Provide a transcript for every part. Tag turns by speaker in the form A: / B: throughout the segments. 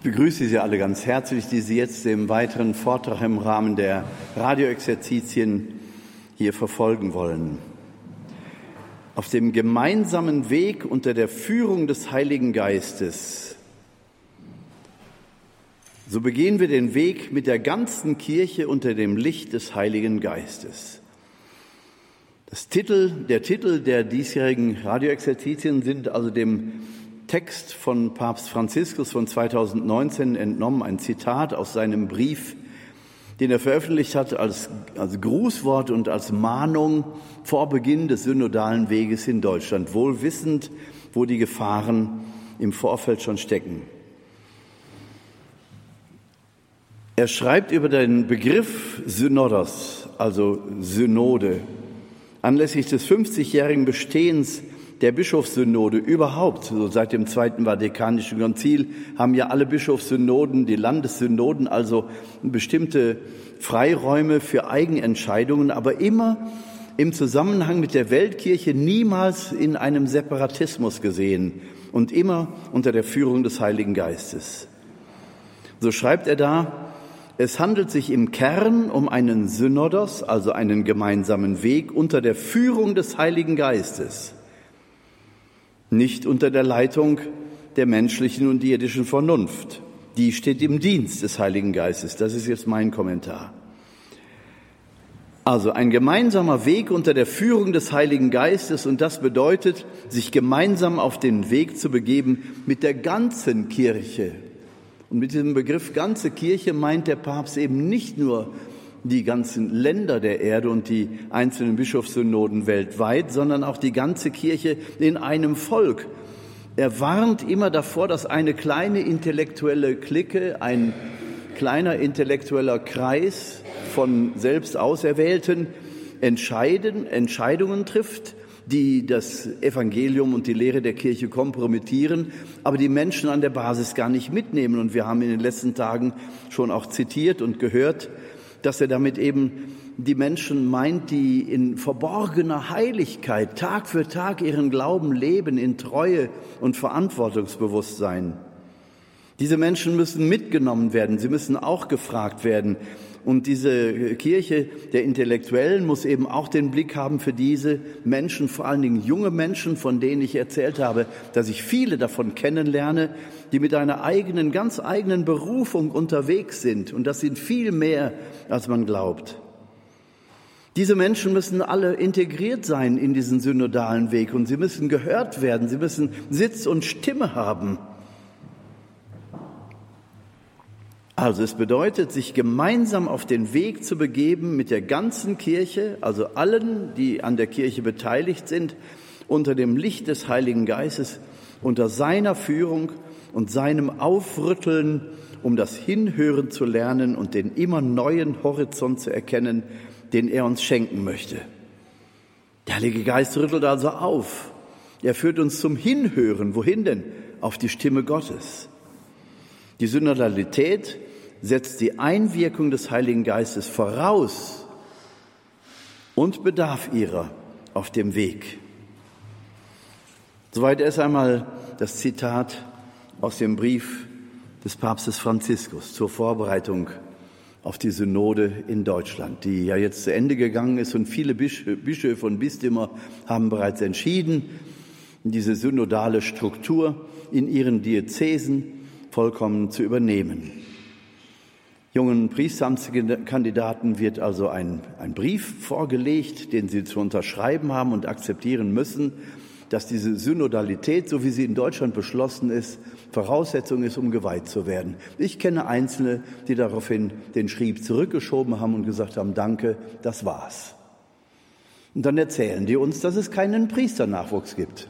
A: Ich begrüße Sie alle ganz herzlich, die Sie jetzt im weiteren Vortrag im Rahmen der Radioexerzitien hier verfolgen wollen. Auf dem gemeinsamen Weg unter der Führung des Heiligen Geistes. So begehen wir den Weg mit der ganzen Kirche unter dem Licht des Heiligen Geistes. Das Titel, der Titel der diesjährigen Radioexerzitien sind also dem Text von Papst Franziskus von 2019 entnommen, ein Zitat aus seinem Brief, den er veröffentlicht hat als, als Grußwort und als Mahnung vor Beginn des synodalen Weges in Deutschland, wohl wissend, wo die Gefahren im Vorfeld schon stecken. Er schreibt über den Begriff Synodos, also Synode, anlässlich des 50-jährigen Bestehens der Bischofssynode überhaupt, so seit dem Zweiten Vatikanischen Konzil, haben ja alle Bischofssynoden, die Landessynoden, also bestimmte Freiräume für Eigenentscheidungen, aber immer im Zusammenhang mit der Weltkirche, niemals in einem Separatismus gesehen und immer unter der Führung des Heiligen Geistes. So schreibt er da, es handelt sich im Kern um einen Synodos, also einen gemeinsamen Weg unter der Führung des Heiligen Geistes nicht unter der Leitung der menschlichen und irdischen Vernunft. Die steht im Dienst des Heiligen Geistes. Das ist jetzt mein Kommentar. Also ein gemeinsamer Weg unter der Führung des Heiligen Geistes und das bedeutet, sich gemeinsam auf den Weg zu begeben mit der ganzen Kirche. Und mit diesem Begriff ganze Kirche meint der Papst eben nicht nur die ganzen Länder der Erde und die einzelnen Bischofssynoden weltweit, sondern auch die ganze Kirche in einem Volk. Er warnt immer davor, dass eine kleine intellektuelle Clique, ein kleiner intellektueller Kreis von selbst Auserwählten entscheiden, Entscheidungen trifft, die das Evangelium und die Lehre der Kirche kompromittieren, aber die Menschen an der Basis gar nicht mitnehmen. Und wir haben in den letzten Tagen schon auch zitiert und gehört, dass er damit eben die Menschen meint, die in verborgener Heiligkeit Tag für Tag ihren Glauben leben, in Treue und Verantwortungsbewusstsein. Diese Menschen müssen mitgenommen werden, sie müssen auch gefragt werden. Und diese Kirche der Intellektuellen muss eben auch den Blick haben für diese Menschen, vor allen Dingen junge Menschen, von denen ich erzählt habe, dass ich viele davon kennenlerne, die mit einer eigenen, ganz eigenen Berufung unterwegs sind. Und das sind viel mehr, als man glaubt. Diese Menschen müssen alle integriert sein in diesen synodalen Weg und sie müssen gehört werden, sie müssen Sitz und Stimme haben. Also es bedeutet, sich gemeinsam auf den Weg zu begeben mit der ganzen Kirche, also allen, die an der Kirche beteiligt sind, unter dem Licht des Heiligen Geistes, unter seiner Führung und seinem Aufrütteln, um das Hinhören zu lernen und den immer neuen Horizont zu erkennen, den er uns schenken möchte. Der Heilige Geist rüttelt also auf. Er führt uns zum Hinhören. Wohin denn? Auf die Stimme Gottes. Die Synodalität setzt die Einwirkung des Heiligen Geistes voraus und bedarf ihrer auf dem Weg. Soweit erst einmal das Zitat aus dem Brief des Papstes Franziskus zur Vorbereitung auf die Synode in Deutschland, die ja jetzt zu Ende gegangen ist und viele Bischöfe und Bistümer haben bereits entschieden, diese synodale Struktur in ihren Diözesen vollkommen zu übernehmen jungen Priesteramtskandidaten wird also ein, ein Brief vorgelegt, den sie zu unterschreiben haben und akzeptieren müssen, dass diese Synodalität, so wie sie in Deutschland beschlossen ist, Voraussetzung ist, um geweiht zu werden. Ich kenne Einzelne, die daraufhin den Schrieb zurückgeschoben haben und gesagt haben, danke, das war's. Und dann erzählen die uns, dass es keinen Priesternachwuchs gibt.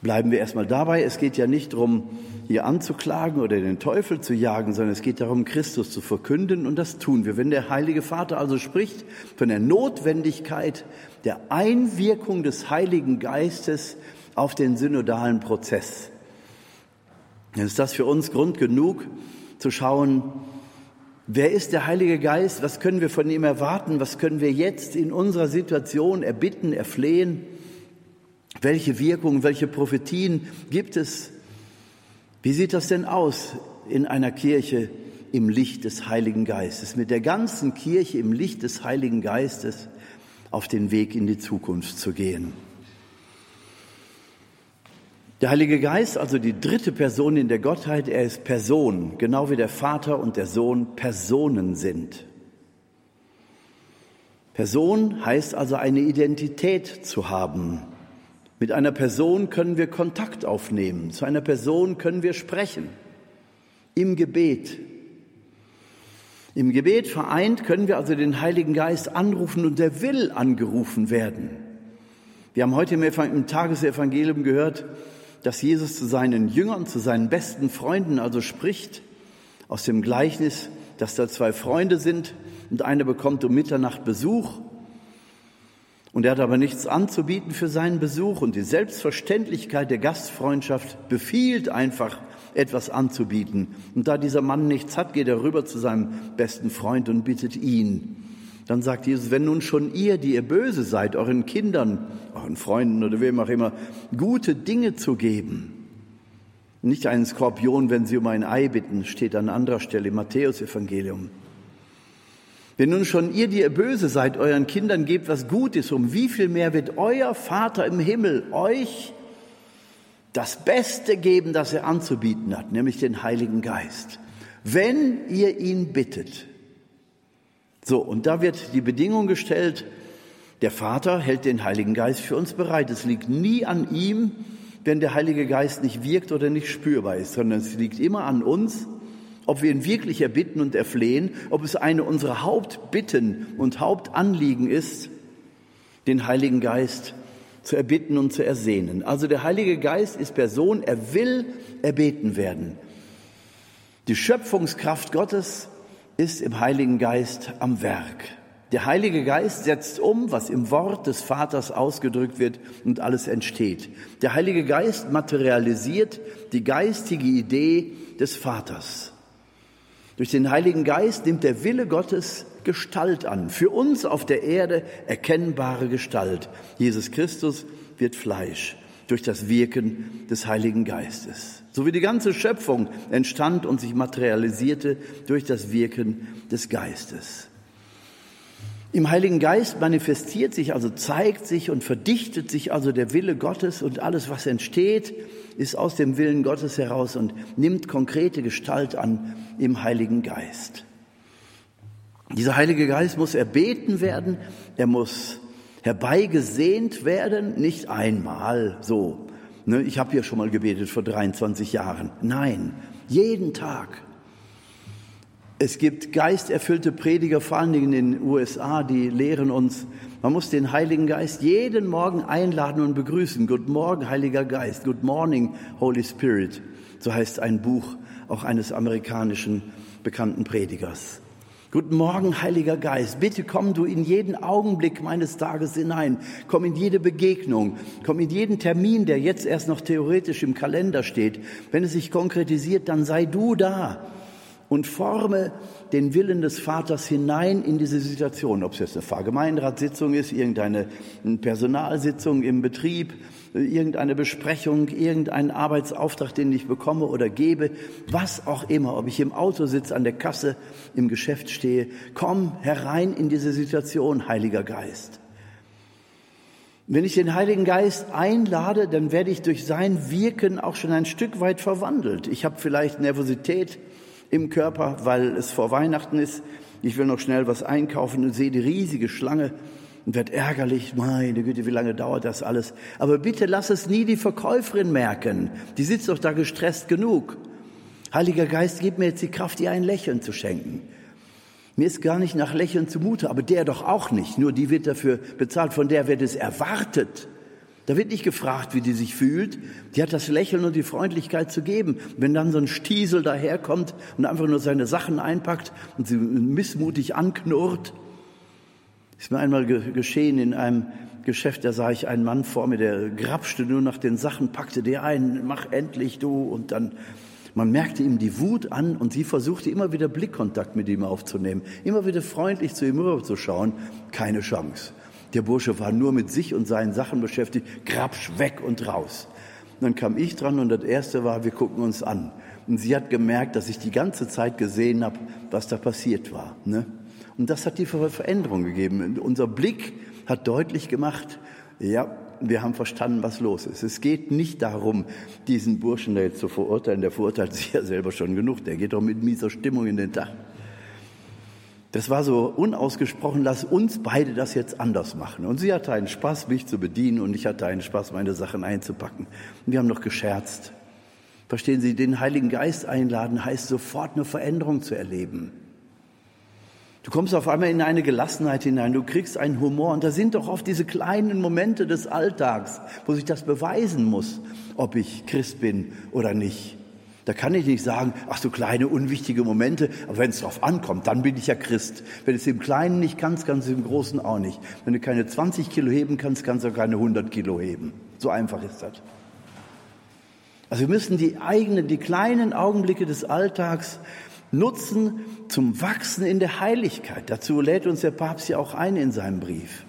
A: Bleiben wir erstmal dabei. Es geht ja nicht darum, hier anzuklagen oder den Teufel zu jagen, sondern es geht darum, Christus zu verkünden und das tun wir. Wenn der Heilige Vater also spricht von der Notwendigkeit der Einwirkung des Heiligen Geistes auf den synodalen Prozess, dann ist das für uns Grund genug zu schauen, wer ist der Heilige Geist, was können wir von ihm erwarten, was können wir jetzt in unserer Situation erbitten, erflehen welche Wirkungen, welche Prophetien gibt es? Wie sieht das denn aus in einer Kirche im Licht des Heiligen Geistes, mit der ganzen Kirche im Licht des Heiligen Geistes auf den Weg in die Zukunft zu gehen? Der Heilige Geist, also die dritte Person in der Gottheit, er ist Person, genau wie der Vater und der Sohn Personen sind. Person heißt also eine Identität zu haben. Mit einer Person können wir Kontakt aufnehmen, zu einer Person können wir sprechen. Im Gebet. Im Gebet vereint können wir also den Heiligen Geist anrufen und der will angerufen werden. Wir haben heute im Tagesevangelium gehört, dass Jesus zu seinen Jüngern, zu seinen besten Freunden also spricht, aus dem Gleichnis, dass da zwei Freunde sind und einer bekommt um Mitternacht Besuch und er hat aber nichts anzubieten für seinen Besuch und die Selbstverständlichkeit der Gastfreundschaft befiehlt einfach, etwas anzubieten. Und da dieser Mann nichts hat, geht er rüber zu seinem besten Freund und bittet ihn. Dann sagt Jesus, wenn nun schon ihr, die ihr böse seid, euren Kindern, euren Freunden oder wem auch immer, gute Dinge zu geben, nicht einen Skorpion, wenn sie um ein Ei bitten, steht an anderer Stelle im Matthäus-Evangelium. Wenn nun schon ihr, die ihr böse seid, euren Kindern gebt, was gut ist, um wie viel mehr wird euer Vater im Himmel euch das Beste geben, das er anzubieten hat, nämlich den Heiligen Geist, wenn ihr ihn bittet. So, und da wird die Bedingung gestellt, der Vater hält den Heiligen Geist für uns bereit. Es liegt nie an ihm, wenn der Heilige Geist nicht wirkt oder nicht spürbar ist, sondern es liegt immer an uns, ob wir ihn wirklich erbitten und erflehen, ob es eine unserer Hauptbitten und Hauptanliegen ist, den Heiligen Geist zu erbitten und zu ersehnen. Also der Heilige Geist ist Person, er will erbeten werden. Die Schöpfungskraft Gottes ist im Heiligen Geist am Werk. Der Heilige Geist setzt um, was im Wort des Vaters ausgedrückt wird und alles entsteht. Der Heilige Geist materialisiert die geistige Idee des Vaters. Durch den Heiligen Geist nimmt der Wille Gottes Gestalt an, für uns auf der Erde erkennbare Gestalt. Jesus Christus wird Fleisch durch das Wirken des Heiligen Geistes so wie die ganze Schöpfung entstand und sich materialisierte durch das Wirken des Geistes. Im Heiligen Geist manifestiert sich, also zeigt sich und verdichtet sich also der Wille Gottes und alles, was entsteht, ist aus dem Willen Gottes heraus und nimmt konkrete Gestalt an im Heiligen Geist. Dieser Heilige Geist muss erbeten werden, er muss herbeigesehnt werden, nicht einmal so Ne, ich habe ja schon mal gebetet vor 23 Jahren. Nein, jeden Tag. Es gibt geisterfüllte Prediger, vor allen Dingen in den USA, die lehren uns, man muss den Heiligen Geist jeden Morgen einladen und begrüßen. Good Morgen, Heiliger Geist. Good Morning, Holy Spirit. So heißt ein Buch auch eines amerikanischen bekannten Predigers. Guten Morgen, Heiliger Geist. Bitte komm du in jeden Augenblick meines Tages hinein. Komm in jede Begegnung. Komm in jeden Termin, der jetzt erst noch theoretisch im Kalender steht. Wenn es sich konkretisiert, dann sei du da und forme den Willen des Vaters hinein in diese Situation. Ob es jetzt eine Pfarrgemeinderatssitzung ist, irgendeine Personalsitzung im Betrieb, irgendeine Besprechung, irgendeinen Arbeitsauftrag, den ich bekomme oder gebe, was auch immer, ob ich im Auto sitze, an der Kasse, im Geschäft stehe, komm herein in diese Situation, Heiliger Geist. Wenn ich den Heiligen Geist einlade, dann werde ich durch sein Wirken auch schon ein Stück weit verwandelt. Ich habe vielleicht Nervosität im Körper, weil es vor Weihnachten ist. Ich will noch schnell was einkaufen und sehe die riesige Schlange und wird ärgerlich, meine Güte, wie lange dauert das alles? Aber bitte lass es nie die Verkäuferin merken. Die sitzt doch da gestresst genug. Heiliger Geist, gib mir jetzt die Kraft, ihr ein Lächeln zu schenken. Mir ist gar nicht nach Lächeln zumute, aber der doch auch nicht. Nur die wird dafür bezahlt, von der wird es erwartet. Da wird nicht gefragt, wie die sich fühlt. Die hat das Lächeln und die Freundlichkeit zu geben. Wenn dann so ein Stiesel daherkommt und einfach nur seine Sachen einpackt und sie missmutig anknurrt, ist mir einmal geschehen in einem Geschäft, da sah ich einen Mann vor mir, der grapschte nur nach den Sachen, packte der ein, mach endlich du und dann man merkte ihm die Wut an und sie versuchte immer wieder Blickkontakt mit ihm aufzunehmen, immer wieder freundlich zu ihm rüberzuschauen. Keine Chance. Der Bursche war nur mit sich und seinen Sachen beschäftigt, grapsch weg und raus. Und dann kam ich dran und das erste war, wir gucken uns an. Und sie hat gemerkt, dass ich die ganze Zeit gesehen habe, was da passiert war. Ne? Und das hat die Veränderung gegeben. Und unser Blick hat deutlich gemacht, ja, wir haben verstanden, was los ist. Es geht nicht darum, diesen Burschen da jetzt zu verurteilen. Der verurteilt sich ja selber schon genug. Der geht doch mit mieser Stimmung in den Tag. Das war so unausgesprochen, lass uns beide das jetzt anders machen. Und sie hatte einen Spaß, mich zu bedienen und ich hatte einen Spaß, meine Sachen einzupacken. Und wir haben noch gescherzt. Verstehen Sie, den Heiligen Geist einladen heißt sofort eine Veränderung zu erleben. Du kommst auf einmal in eine Gelassenheit hinein, du kriegst einen Humor und da sind doch oft diese kleinen Momente des Alltags, wo sich das beweisen muss, ob ich Christ bin oder nicht. Da kann ich nicht sagen, ach so kleine unwichtige Momente, aber wenn es darauf ankommt, dann bin ich ja Christ. Wenn es im Kleinen nicht kannst, kannst du es im Großen auch nicht. Wenn du keine 20 Kilo heben kannst, kannst du auch keine 100 Kilo heben. So einfach ist das. Also wir müssen die eigenen, die kleinen Augenblicke des Alltags nutzen zum Wachsen in der Heiligkeit. Dazu lädt uns der Papst ja auch ein in seinem Brief.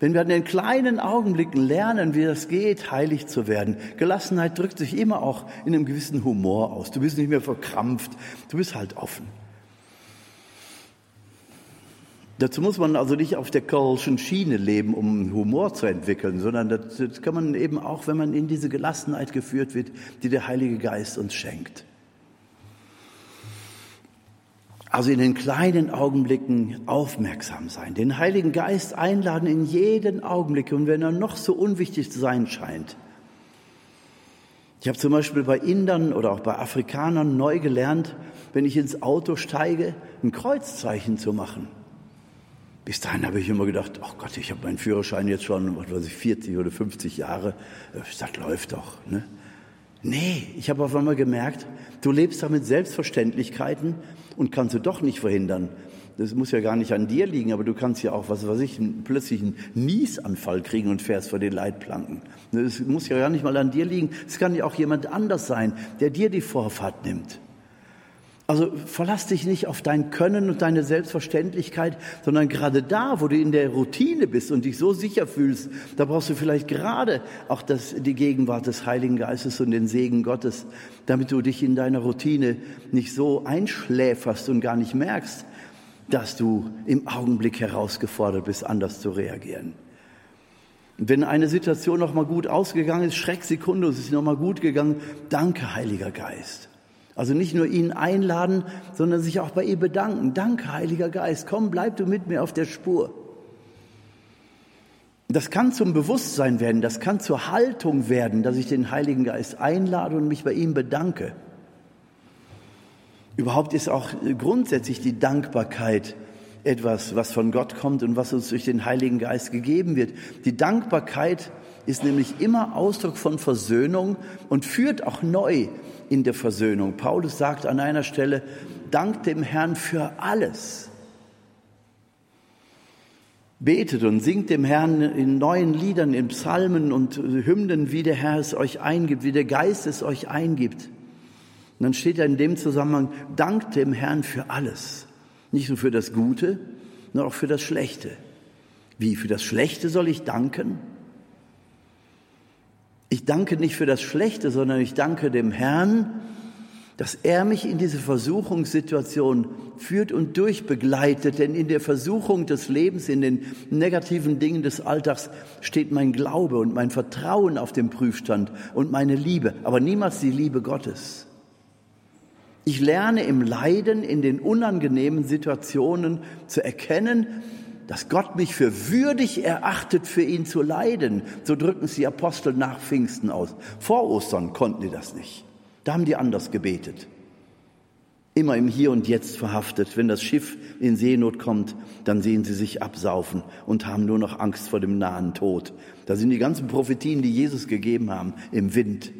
A: Wenn wir an den kleinen Augenblicken lernen, wie das geht, heilig zu werden, Gelassenheit drückt sich immer auch in einem gewissen Humor aus. Du bist nicht mehr verkrampft, du bist halt offen. Dazu muss man also nicht auf der Kölschen Schiene leben, um Humor zu entwickeln, sondern das, das kann man eben auch, wenn man in diese Gelassenheit geführt wird, die der Heilige Geist uns schenkt. Also in den kleinen Augenblicken aufmerksam sein, den Heiligen Geist einladen in jeden Augenblick und wenn er noch so unwichtig zu sein scheint. Ich habe zum Beispiel bei Indern oder auch bei Afrikanern neu gelernt, wenn ich ins Auto steige, ein Kreuzzeichen zu machen. Bis dahin habe ich immer gedacht, ach oh Gott, ich habe meinen Führerschein jetzt schon, was weiß ich, 40 oder 50 Jahre. Das läuft doch. Ne? Nee, ich habe auf einmal gemerkt, du lebst da mit Selbstverständlichkeiten und kannst du doch nicht verhindern. Das muss ja gar nicht an dir liegen, aber du kannst ja auch, was weiß ich, plötzlich einen Niesanfall kriegen und fährst vor den Leitplanken. Das muss ja gar nicht mal an dir liegen. Es kann ja auch jemand anders sein, der dir die Vorfahrt nimmt. Also verlass dich nicht auf dein Können und deine Selbstverständlichkeit, sondern gerade da, wo du in der Routine bist und dich so sicher fühlst, da brauchst du vielleicht gerade auch das, die Gegenwart des Heiligen Geistes und den Segen Gottes, damit du dich in deiner Routine nicht so einschläferst und gar nicht merkst, dass du im Augenblick herausgefordert bist, anders zu reagieren. Wenn eine Situation noch mal gut ausgegangen ist, Schrecksekunde, es ist noch mal gut gegangen, danke Heiliger Geist. Also nicht nur ihn einladen, sondern sich auch bei ihr bedanken. Danke, Heiliger Geist, komm, bleib du mit mir auf der Spur. Das kann zum Bewusstsein werden, das kann zur Haltung werden, dass ich den Heiligen Geist einlade und mich bei ihm bedanke. Überhaupt ist auch grundsätzlich die Dankbarkeit etwas, was von Gott kommt und was uns durch den Heiligen Geist gegeben wird. Die Dankbarkeit ist nämlich immer Ausdruck von Versöhnung und führt auch neu in der Versöhnung. Paulus sagt an einer Stelle, dank dem Herrn für alles. Betet und singt dem Herrn in neuen Liedern, in Psalmen und Hymnen, wie der Herr es euch eingibt, wie der Geist es euch eingibt. Und dann steht da in dem Zusammenhang, dankt dem Herrn für alles. Nicht nur für das Gute, sondern auch für das Schlechte. Wie, für das Schlechte soll ich danken? Ich danke nicht für das Schlechte, sondern ich danke dem Herrn, dass er mich in diese Versuchungssituation führt und durchbegleitet. Denn in der Versuchung des Lebens, in den negativen Dingen des Alltags steht mein Glaube und mein Vertrauen auf dem Prüfstand und meine Liebe, aber niemals die Liebe Gottes. Ich lerne im Leiden, in den unangenehmen Situationen zu erkennen, dass Gott mich für würdig erachtet, für ihn zu leiden. So drücken es die Apostel nach Pfingsten aus. Vor Ostern konnten die das nicht. Da haben die anders gebetet. Immer im Hier und Jetzt verhaftet. Wenn das Schiff in Seenot kommt, dann sehen sie sich absaufen und haben nur noch Angst vor dem nahen Tod. Da sind die ganzen Prophetien, die Jesus gegeben haben, im Wind.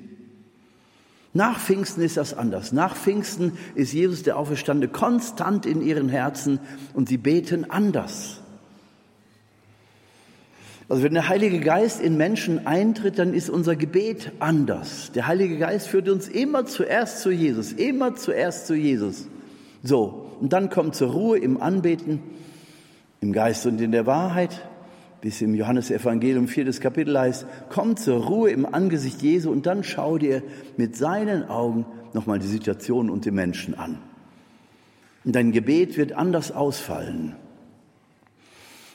A: Nach Pfingsten ist das anders. Nach Pfingsten ist Jesus der Auferstande konstant in ihren Herzen und sie beten anders. Also wenn der Heilige Geist in Menschen eintritt, dann ist unser Gebet anders. Der Heilige Geist führt uns immer zuerst zu Jesus, immer zuerst zu Jesus. So, und dann kommt zur Ruhe im Anbeten, im Geist und in der Wahrheit. Bis im Johannesevangelium viertes Kapitel heißt, komm zur Ruhe im Angesicht Jesu und dann schau dir mit seinen Augen nochmal die Situation und die Menschen an. Und dein Gebet wird anders ausfallen.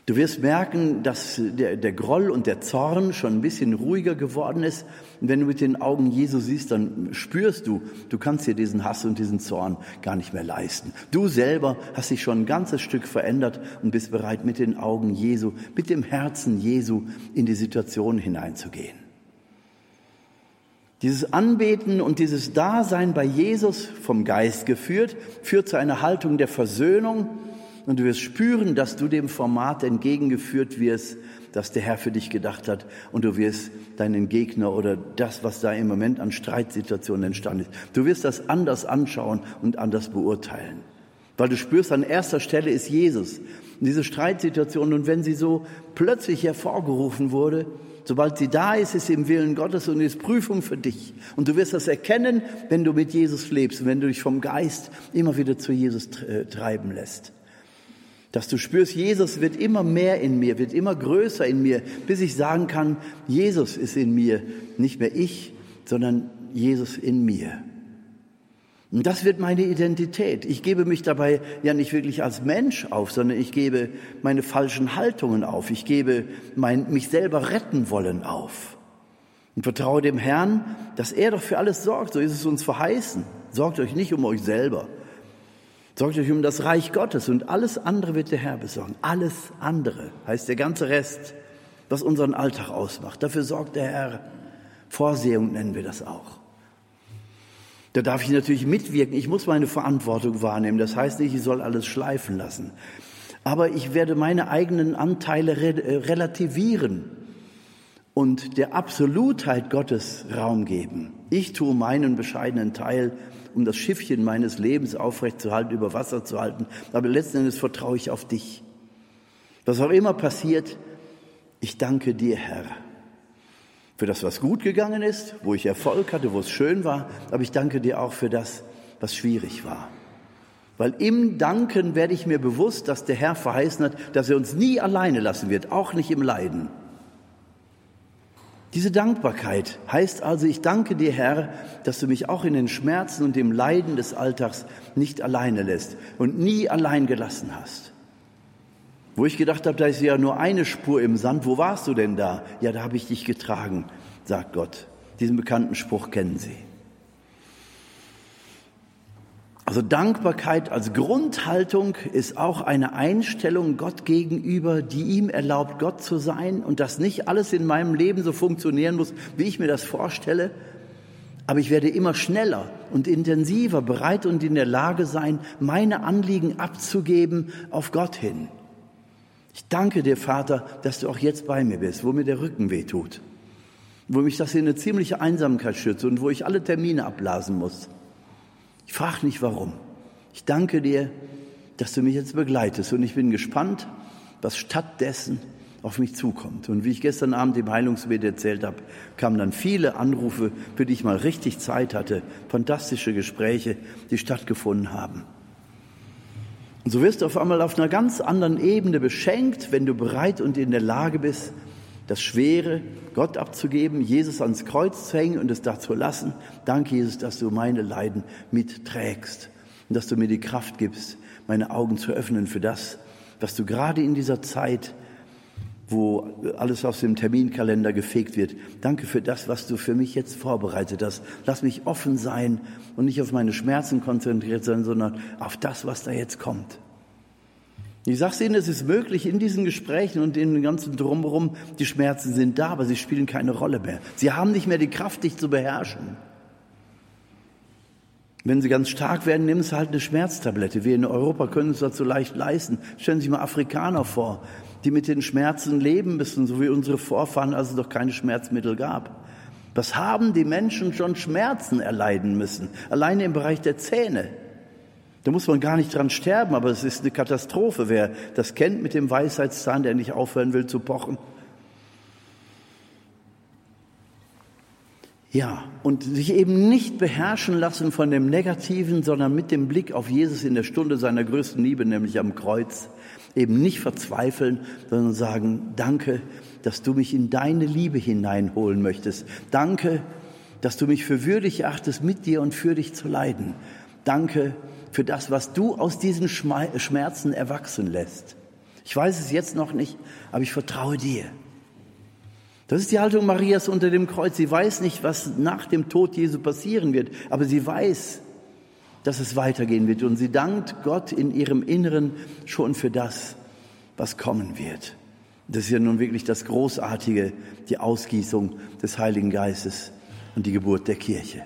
A: Du wirst merken, dass der, der Groll und der Zorn schon ein bisschen ruhiger geworden ist. Und wenn du mit den Augen Jesu siehst, dann spürst du, du kannst dir diesen Hass und diesen Zorn gar nicht mehr leisten. Du selber hast dich schon ein ganzes Stück verändert und bist bereit, mit den Augen Jesu, mit dem Herzen Jesu in die Situation hineinzugehen. Dieses Anbeten und dieses Dasein bei Jesus vom Geist geführt, führt zu einer Haltung der Versöhnung, und du wirst spüren, dass du dem Format entgegengeführt wirst, das der Herr für dich gedacht hat und du wirst deinen Gegner oder das, was da im Moment an Streitsituationen entstanden ist, du wirst das anders anschauen und anders beurteilen. Weil du spürst, an erster Stelle ist Jesus. Und diese Streitsituation, und wenn sie so plötzlich hervorgerufen wurde, sobald sie da ist, ist sie im Willen Gottes und ist Prüfung für dich. Und du wirst das erkennen, wenn du mit Jesus lebst und wenn du dich vom Geist immer wieder zu Jesus äh, treiben lässt dass du spürst, Jesus wird immer mehr in mir, wird immer größer in mir, bis ich sagen kann, Jesus ist in mir, nicht mehr ich, sondern Jesus in mir. Und das wird meine Identität. Ich gebe mich dabei ja nicht wirklich als Mensch auf, sondern ich gebe meine falschen Haltungen auf. Ich gebe mein, mich selber retten wollen auf. Und vertraue dem Herrn, dass er doch für alles sorgt. So ist es uns verheißen. Sorgt euch nicht um euch selber, Sorgt euch um das Reich Gottes und alles andere wird der Herr besorgen. Alles andere heißt der ganze Rest, was unseren Alltag ausmacht. Dafür sorgt der Herr. Vorsehung nennen wir das auch. Da darf ich natürlich mitwirken. Ich muss meine Verantwortung wahrnehmen. Das heißt nicht, ich soll alles schleifen lassen. Aber ich werde meine eigenen Anteile äh, relativieren und der Absolutheit Gottes Raum geben. Ich tue meinen bescheidenen Teil um das Schiffchen meines Lebens aufrechtzuerhalten, über Wasser zu halten. Aber letzten Endes vertraue ich auf dich. Was auch immer passiert, ich danke dir, Herr, für das, was gut gegangen ist, wo ich Erfolg hatte, wo es schön war. Aber ich danke dir auch für das, was schwierig war. Weil im Danken werde ich mir bewusst, dass der Herr verheißen hat, dass er uns nie alleine lassen wird, auch nicht im Leiden. Diese Dankbarkeit heißt also, ich danke dir, Herr, dass du mich auch in den Schmerzen und dem Leiden des Alltags nicht alleine lässt und nie allein gelassen hast. Wo ich gedacht habe, da ist ja nur eine Spur im Sand, wo warst du denn da? Ja, da habe ich dich getragen, sagt Gott. Diesen bekannten Spruch kennen Sie. Also Dankbarkeit als Grundhaltung ist auch eine Einstellung Gott gegenüber, die ihm erlaubt, Gott zu sein und dass nicht alles in meinem Leben so funktionieren muss, wie ich mir das vorstelle. Aber ich werde immer schneller und intensiver bereit und in der Lage sein, meine Anliegen abzugeben auf Gott hin. Ich danke dir, Vater, dass du auch jetzt bei mir bist, wo mir der Rücken weh tut, wo mich das in eine ziemliche Einsamkeit schützt und wo ich alle Termine abblasen muss. Ich frage nicht warum. Ich danke dir, dass du mich jetzt begleitest und ich bin gespannt, was stattdessen auf mich zukommt. Und wie ich gestern Abend im Heilungsbet erzählt habe, kamen dann viele Anrufe, für die ich mal richtig Zeit hatte, fantastische Gespräche, die stattgefunden haben. Und so wirst du auf einmal auf einer ganz anderen Ebene beschenkt, wenn du bereit und in der Lage bist, das Schwere Gott abzugeben, Jesus ans Kreuz zu hängen und es da zu lassen. Danke, Jesus, dass du meine Leiden mitträgst und dass du mir die Kraft gibst, meine Augen zu öffnen für das, was du gerade in dieser Zeit, wo alles aus dem Terminkalender gefegt wird, danke für das, was du für mich jetzt vorbereitet hast. Lass mich offen sein und nicht auf meine Schmerzen konzentriert sein, sondern auf das, was da jetzt kommt. Ich sage Ihnen, es ist möglich in diesen Gesprächen und in den ganzen Drumherum, die Schmerzen sind da, aber sie spielen keine Rolle mehr. Sie haben nicht mehr die Kraft, dich zu beherrschen. Wenn sie ganz stark werden, nehmen sie halt eine Schmerztablette. Wir in Europa können uns so leicht leisten. Stellen Sie sich mal Afrikaner vor, die mit den Schmerzen leben müssen, so wie unsere Vorfahren, als es doch keine Schmerzmittel gab. Was haben die Menschen schon Schmerzen erleiden müssen? Alleine im Bereich der Zähne. Da muss man gar nicht dran sterben, aber es ist eine Katastrophe, wer das kennt mit dem Weisheitszahn, der nicht aufhören will zu pochen. Ja, und sich eben nicht beherrschen lassen von dem Negativen, sondern mit dem Blick auf Jesus in der Stunde seiner größten Liebe, nämlich am Kreuz, eben nicht verzweifeln, sondern sagen, danke, dass du mich in deine Liebe hineinholen möchtest. Danke, dass du mich für würdig erachtest, mit dir und für dich zu leiden. Danke für das, was du aus diesen Schmerzen erwachsen lässt. Ich weiß es jetzt noch nicht, aber ich vertraue dir. Das ist die Haltung Marias unter dem Kreuz. Sie weiß nicht, was nach dem Tod Jesu passieren wird, aber sie weiß, dass es weitergehen wird. Und sie dankt Gott in ihrem Inneren schon für das, was kommen wird. Das ist ja nun wirklich das Großartige, die Ausgießung des Heiligen Geistes und die Geburt der Kirche.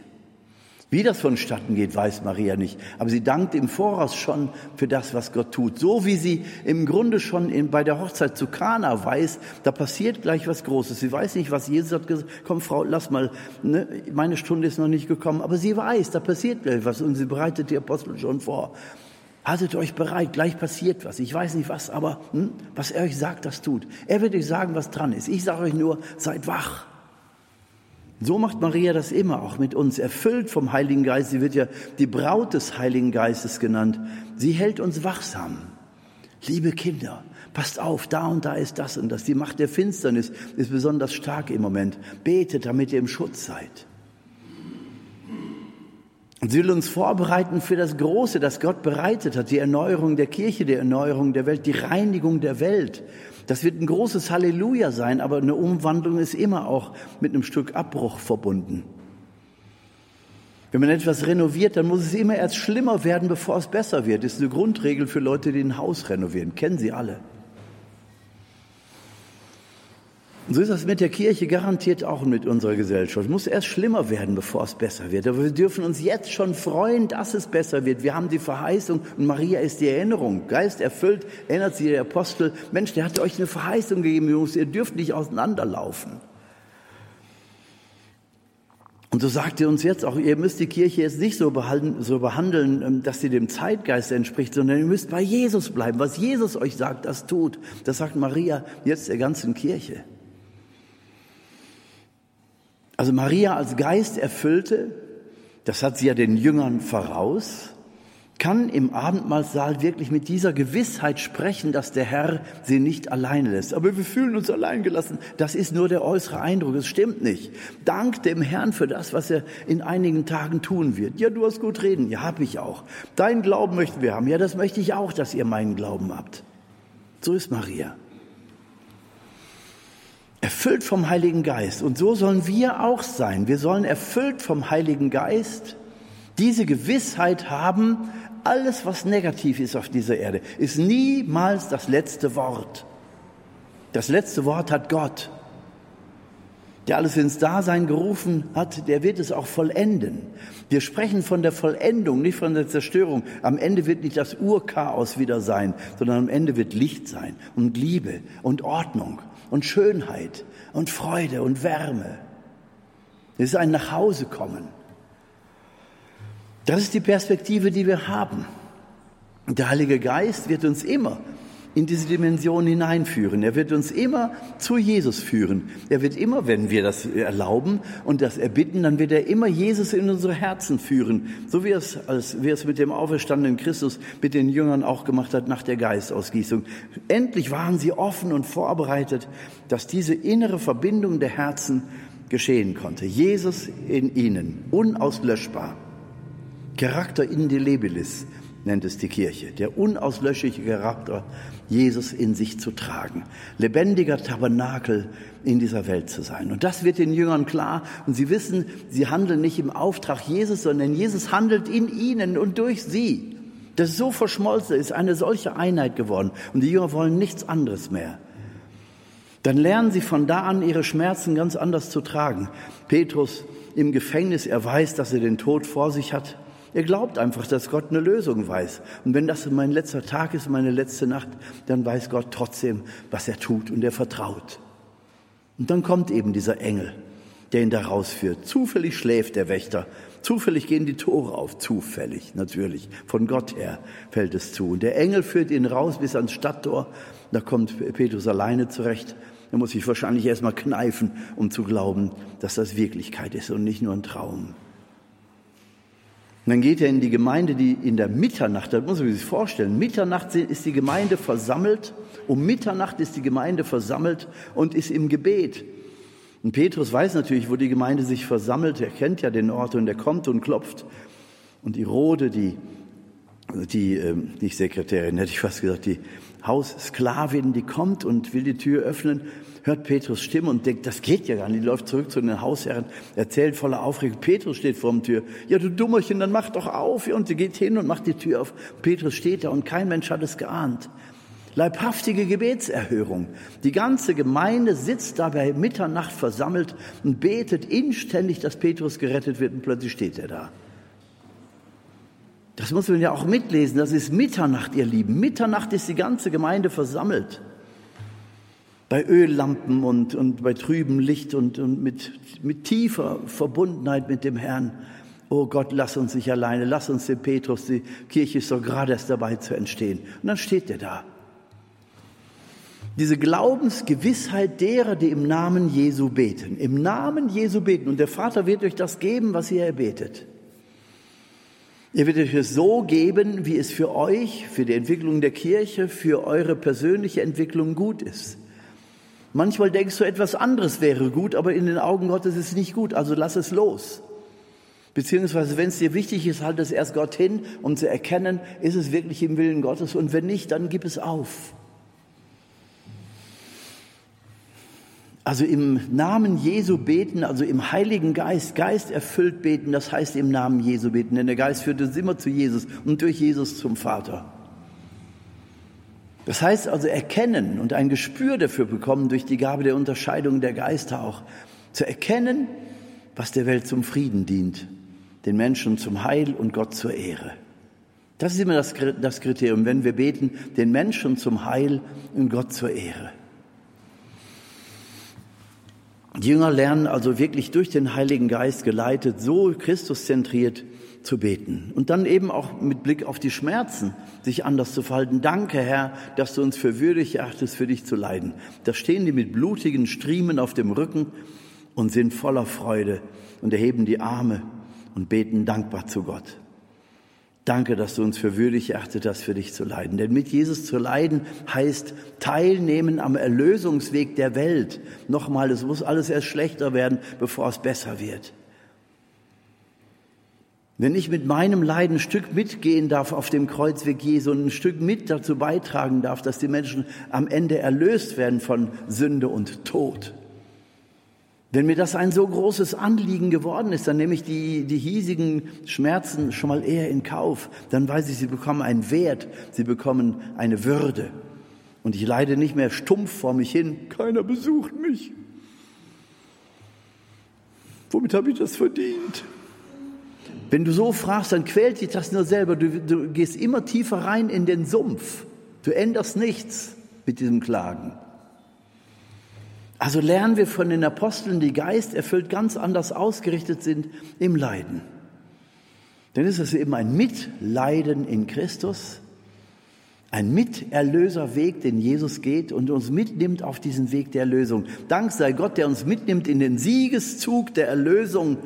A: Wie das vonstatten geht, weiß Maria nicht. Aber sie dankt im Voraus schon für das, was Gott tut. So wie sie im Grunde schon in, bei der Hochzeit zu Kana weiß, da passiert gleich was Großes. Sie weiß nicht, was Jesus hat gesagt. Komm, Frau, lass mal, ne? meine Stunde ist noch nicht gekommen. Aber sie weiß, da passiert gleich was. Und sie bereitet die Apostel schon vor. Haltet euch bereit, gleich passiert was. Ich weiß nicht was, aber hm, was er euch sagt, das tut. Er wird euch sagen, was dran ist. Ich sage euch nur, seid wach. So macht Maria das immer, auch mit uns, erfüllt vom Heiligen Geist. Sie wird ja die Braut des Heiligen Geistes genannt. Sie hält uns wachsam. Liebe Kinder, passt auf, da und da ist das und das. Die Macht der Finsternis ist besonders stark im Moment. Betet, damit ihr im Schutz seid. Und sie will uns vorbereiten für das Große, das Gott bereitet hat, die Erneuerung der Kirche, die Erneuerung der Welt, die Reinigung der Welt. Das wird ein großes Halleluja sein, aber eine Umwandlung ist immer auch mit einem Stück Abbruch verbunden. Wenn man etwas renoviert, dann muss es immer erst schlimmer werden, bevor es besser wird. Das ist eine Grundregel für Leute, die ein Haus renovieren. Kennen Sie alle. Und so ist das mit der Kirche garantiert auch mit unserer Gesellschaft. Es muss erst schlimmer werden, bevor es besser wird. Aber wir dürfen uns jetzt schon freuen, dass es besser wird. Wir haben die Verheißung und Maria ist die Erinnerung. Geist erfüllt, erinnert sich der Apostel. Mensch, der hat euch eine Verheißung gegeben, Jungs, ihr dürft nicht auseinanderlaufen. Und so sagt er uns jetzt auch, ihr müsst die Kirche jetzt nicht so behandeln, so behandeln, ähm, dass sie dem Zeitgeist entspricht, sondern ihr müsst bei Jesus bleiben. Was Jesus euch sagt, das tut. Das sagt Maria jetzt der ganzen Kirche. Also Maria als Geist erfüllte, das hat sie ja den Jüngern voraus, kann im Abendmahlsaal wirklich mit dieser Gewissheit sprechen, dass der Herr sie nicht alleine lässt. Aber wir fühlen uns allein gelassen. Das ist nur der äußere Eindruck. Es stimmt nicht. Dank dem Herrn für das, was er in einigen Tagen tun wird. Ja, du hast gut reden. Ja, hab ich auch. Dein Glauben möchten wir haben. Ja, das möchte ich auch, dass ihr meinen Glauben habt. So ist Maria erfüllt vom Heiligen Geist. Und so sollen wir auch sein. Wir sollen erfüllt vom Heiligen Geist diese Gewissheit haben, alles, was negativ ist auf dieser Erde, ist niemals das letzte Wort. Das letzte Wort hat Gott. Der alles ins Dasein gerufen hat, der wird es auch vollenden. Wir sprechen von der Vollendung, nicht von der Zerstörung. Am Ende wird nicht das Urchaos wieder sein, sondern am Ende wird Licht sein und Liebe und Ordnung und Schönheit und Freude und Wärme. Es ist ein Nachhausekommen. Das ist die Perspektive, die wir haben. Der Heilige Geist wird uns immer in diese Dimension hineinführen. Er wird uns immer zu Jesus führen. Er wird immer, wenn wir das erlauben und das erbitten, dann wird er immer Jesus in unsere Herzen führen. So wie es, als, wie es mit dem auferstandenen Christus mit den Jüngern auch gemacht hat nach der Geistausgießung. Endlich waren sie offen und vorbereitet, dass diese innere Verbindung der Herzen geschehen konnte. Jesus in ihnen, unauslöschbar. Charakter indelebilis nennt es die Kirche, der unauslöschliche Charakter Jesus in sich zu tragen, lebendiger Tabernakel in dieser Welt zu sein. Und das wird den Jüngern klar und sie wissen, sie handeln nicht im Auftrag Jesus, sondern Jesus handelt in ihnen und durch sie. Das ist so verschmolzen, ist eine solche Einheit geworden und die Jünger wollen nichts anderes mehr. Dann lernen sie von da an ihre Schmerzen ganz anders zu tragen. Petrus im Gefängnis, er weiß, dass er den Tod vor sich hat. Er glaubt einfach, dass Gott eine Lösung weiß. Und wenn das mein letzter Tag ist, meine letzte Nacht, dann weiß Gott trotzdem, was er tut und er vertraut. Und dann kommt eben dieser Engel, der ihn da rausführt. Zufällig schläft der Wächter. Zufällig gehen die Tore auf. Zufällig, natürlich. Von Gott her fällt es zu. Und der Engel führt ihn raus bis ans Stadttor. Da kommt Petrus alleine zurecht. er muss sich wahrscheinlich erstmal kneifen, um zu glauben, dass das Wirklichkeit ist und nicht nur ein Traum. Und dann geht er in die Gemeinde, die in der Mitternacht, da muss man sich vorstellen, Mitternacht ist die Gemeinde versammelt, um Mitternacht ist die Gemeinde versammelt und ist im Gebet. Und Petrus weiß natürlich, wo die Gemeinde sich versammelt, er kennt ja den Ort und er kommt und klopft. Und die Rode, die, die ähm, nicht Sekretärin, hätte ich fast gesagt, die Haussklavin, die kommt und will die Tür öffnen hört Petrus Stimme und denkt, das geht ja gar nicht. Die läuft zurück zu den Hausherren, erzählt voller Aufregung. Petrus steht vor der Tür. Ja, du Dummerchen, dann mach doch auf. Und sie geht hin und macht die Tür auf. Petrus steht da und kein Mensch hat es geahnt. Leibhaftige Gebetserhörung. Die ganze Gemeinde sitzt da bei Mitternacht versammelt und betet inständig, dass Petrus gerettet wird und plötzlich steht er da. Das muss man ja auch mitlesen. Das ist Mitternacht, ihr Lieben. Mitternacht ist die ganze Gemeinde versammelt bei Öllampen und, und bei trübem Licht und, und mit, mit tiefer Verbundenheit mit dem Herrn. Oh Gott, lass uns nicht alleine, lass uns den Petrus, die Kirche ist doch gerade erst dabei zu entstehen. Und dann steht er da. Diese Glaubensgewissheit derer, die im Namen Jesu beten, im Namen Jesu beten. Und der Vater wird euch das geben, was ihr erbetet. Er wird euch es so geben, wie es für euch, für die Entwicklung der Kirche, für eure persönliche Entwicklung gut ist. Manchmal denkst du, etwas anderes wäre gut, aber in den Augen Gottes ist es nicht gut, also lass es los. Beziehungsweise, wenn es dir wichtig ist, halt es erst Gott hin, um zu erkennen, ist es wirklich im Willen Gottes und wenn nicht, dann gib es auf. Also im Namen Jesu beten, also im Heiligen Geist, Geist erfüllt beten, das heißt im Namen Jesu beten, denn der Geist führt uns immer zu Jesus und durch Jesus zum Vater. Das heißt also erkennen und ein Gespür dafür bekommen durch die Gabe der Unterscheidung der Geister auch, zu erkennen, was der Welt zum Frieden dient, den Menschen zum Heil und Gott zur Ehre. Das ist immer das, Kriterium, wenn wir beten, den Menschen zum Heil und Gott zur Ehre. Die Jünger lernen also wirklich durch den Heiligen Geist geleitet, so Christus zentriert zu beten. Und dann eben auch mit Blick auf die Schmerzen, sich anders zu verhalten. Danke, Herr, dass du uns für würdig erachtest, für dich zu leiden. Da stehen die mit blutigen Striemen auf dem Rücken und sind voller Freude und erheben die Arme und beten dankbar zu Gott. Danke, dass du uns für würdig erachtet hast, für dich zu leiden. Denn mit Jesus zu leiden heißt teilnehmen am Erlösungsweg der Welt. Nochmal, es muss alles erst schlechter werden, bevor es besser wird. Wenn ich mit meinem Leiden ein Stück mitgehen darf auf dem Kreuzweg Jesu und ein Stück mit dazu beitragen darf, dass die Menschen am Ende erlöst werden von Sünde und Tod. Wenn mir das ein so großes Anliegen geworden ist, dann nehme ich die, die hiesigen Schmerzen schon mal eher in Kauf. Dann weiß ich, sie bekommen einen Wert, sie bekommen eine Würde. Und ich leide nicht mehr stumpf vor mich hin. Keiner besucht mich. Womit habe ich das verdient? Wenn du so fragst, dann quält dich das nur selber. Du, du gehst immer tiefer rein in den Sumpf. Du änderst nichts mit diesem Klagen. Also lernen wir von den Aposteln, die Geist erfüllt ganz anders ausgerichtet sind im Leiden. Denn es ist eben ein Mitleiden in Christus, ein Miterlöserweg, den Jesus geht und uns mitnimmt auf diesen Weg der Erlösung. Dank sei Gott, der uns mitnimmt in den Siegeszug der Erlösung